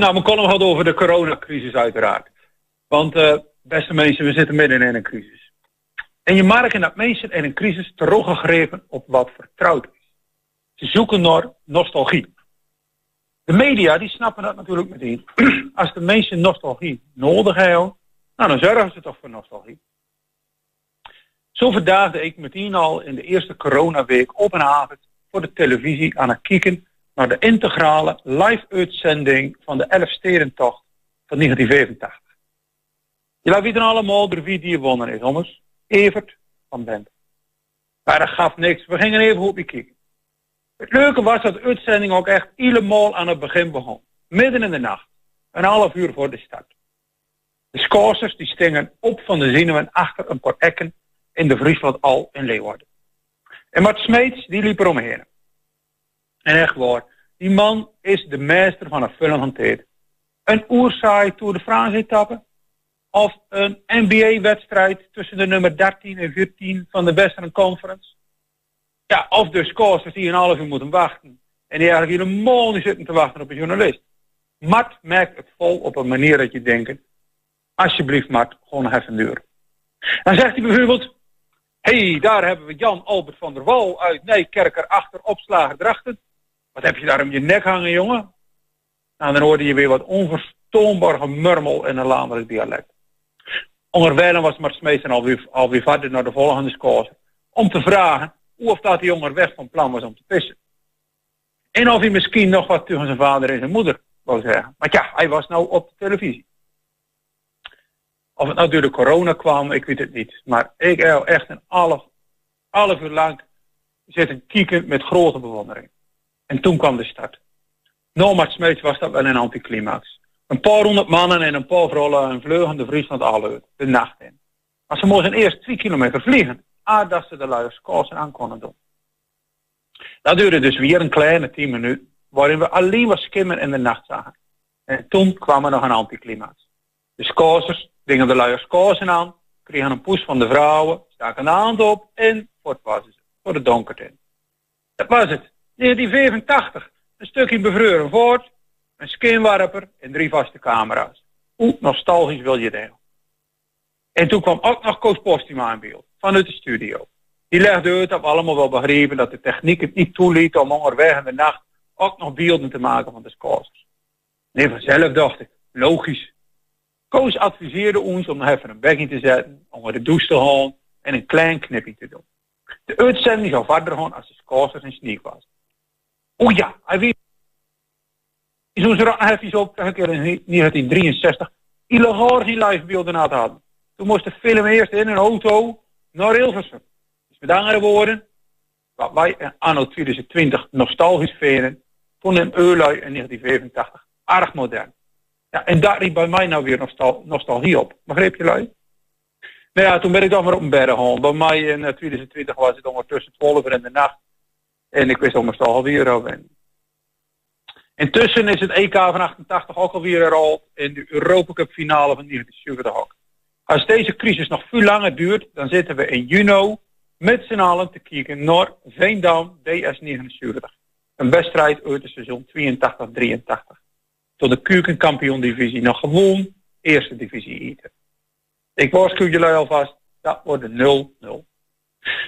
nou, mijn column gaat over de coronacrisis uiteraard. Want, uh, beste mensen, we zitten midden in een crisis. En je merkt dat mensen in een crisis teruggegrepen op wat vertrouwd is. Ze zoeken naar nostalgie. De media die snappen dat natuurlijk meteen. Als de mensen nostalgie nodig hebben, nou dan zorgen ze toch voor nostalgie. Zo verdaagde ik meteen al in de eerste coronaweek op een avond voor de televisie aan het kijken naar de integrale live-uitzending van de Elfstedentocht van 1985. Je laat weten allemaal de wie die gewonnen is, jongens. Evert van Bent. Maar dat gaf niks. We gingen even op je kijken. Het leuke was dat de uitzending ook echt helemaal aan het begin begon. Midden in de nacht. Een half uur voor de start. De scorsers die stingen op van de zenuwen achter een paar ekken in de Friesland al in Leeuwarden. En Mart Smeets die liep eromheen. En echt waar, die man is de meester van het vullen tijd. Een oerzaai Tour de France etappe. Of een NBA-wedstrijd tussen de nummer 13 en 14 van de Western Conference. Ja, of de scores die een half uur moeten wachten. En die eigenlijk helemaal niet zitten te wachten op een journalist. Mart merkt het vol op een manier dat je denkt... Alsjeblieft, Mart, gewoon nog even duur. Dan zegt hij bijvoorbeeld... Hé, hey, daar hebben we Jan Albert van der Wal uit Nijkerker achter opslager drachten. Wat heb je daar om je nek hangen, jongen? Nou, dan hoorde je weer wat onverstoombaar gemurmel in een landelijk dialect. Onderwijlen was Mart Smeesen alweer, alweer verder naar de volgende score. Om te vragen of dat die jongen weg van plan was om te pissen. En of hij misschien nog wat tegen zijn vader en zijn moeder wou zeggen. Maar ja, hij was nou op de televisie. Of het nou door de corona kwam, ik weet het niet. Maar ik heb echt een half, half uur lang zitten kieken met grote bewondering. En toen kwam de start. Nomad Smeets was dat wel een anticlimax. Een paar honderd mannen en een paar vrouwen en vleugende de Friesland alle de nacht in. Maar ze moesten eerst twee kilometer vliegen, dat ze de luiers kozen aan konden doen. Dat duurde dus weer een kleine tien minuten, waarin we alleen wat skimmen in de nacht zagen. En toen kwam er nog een anticlimax. De scousers dingen de luiers kozen aan, kregen een poes van de vrouwen, staken de hand op en voort was ze, voor de donkerte Dat was het. 1985. Een stukje bevreuren voort, een skinwarper en drie vaste camera's. Hoe nostalgisch wil je dat? En toen kwam ook nog Koos Postuma in beeld, vanuit de studio. Die legde uit dat we allemaal wel begrepen dat de techniek het niet toeliet om onderweg in de nacht ook nog beelden te maken van de scores. Nee, vanzelf dacht ik, logisch. Koos adviseerde ons om nog even een bekje te zetten, onder de douche te halen en een klein knipje te doen. De uitzending zou verder gaan als de scores en sneak was. Oh ja, hij weet. Zo'n heeft hij zo op in 1963 illegaal die live beelden aan hadden. Toen moest de film eerst in een auto naar Hilversum. Dus met andere woorden, wat wij anno 2020 nostalgisch vinden, vonden een Eurlui in 1985 erg modern. Ja, en daar riep bij mij nou weer nostal nostalgie op. Begreep je lui? Nou ja, toen ben ik dan maar op een berg. Bij mij in 2020 was het ondertussen 12 uur in de nacht. En ik wist onderstal alweer over. Intussen is het EK van 88 ook alweer al in de Europa Cup finale van 1970 Als deze crisis nog veel langer duurt, dan zitten we in juni met z'n allen te kijken naar Veendam DS79. Een wedstrijd uit het seizoen 82-83. Tot de Keukenkampioen divisie nog gewoon eerste divisie eten. Ik waarschuw jullie alvast, dat wordt een 0-0.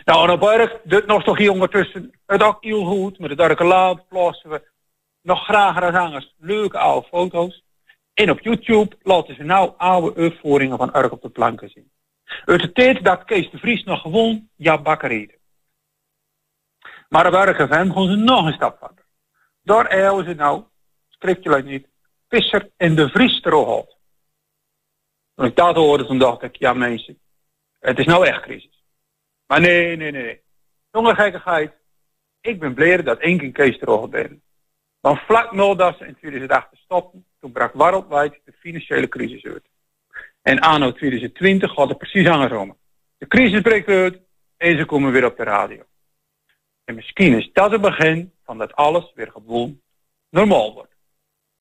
Nou, en op erg, dit nostalgie ondertussen, het ook heel goed. Met de darke laad plaatsen we nog graag als leuke oude foto's. En op YouTube laten ze nou oude uitvoeringen van Urk op de planken zien. Uit de tijd dat Kees de Vries nog gewoon ja bakker eten. Maar op Urk FM gaan ze nog een stap verder. Daar hebben ze nou, schrik jullie niet, Visser en de Vries terughaalt. Toen ik dat hoorde, toen dacht ik, ja mensen, het is nou echt crisis. Maar nee, nee, nee. Jonge gekkigheid. Ik ben blij dat één keer Kees erover ben. Want vlak nadat in 2008 stopten, toen brak wereldwijd de financiële crisis uit. En anno 2020 gaat het precies andersom. De crisis breekt uit en ze komen weer op de radio. En misschien is dat het begin van dat alles weer gewoon normaal wordt.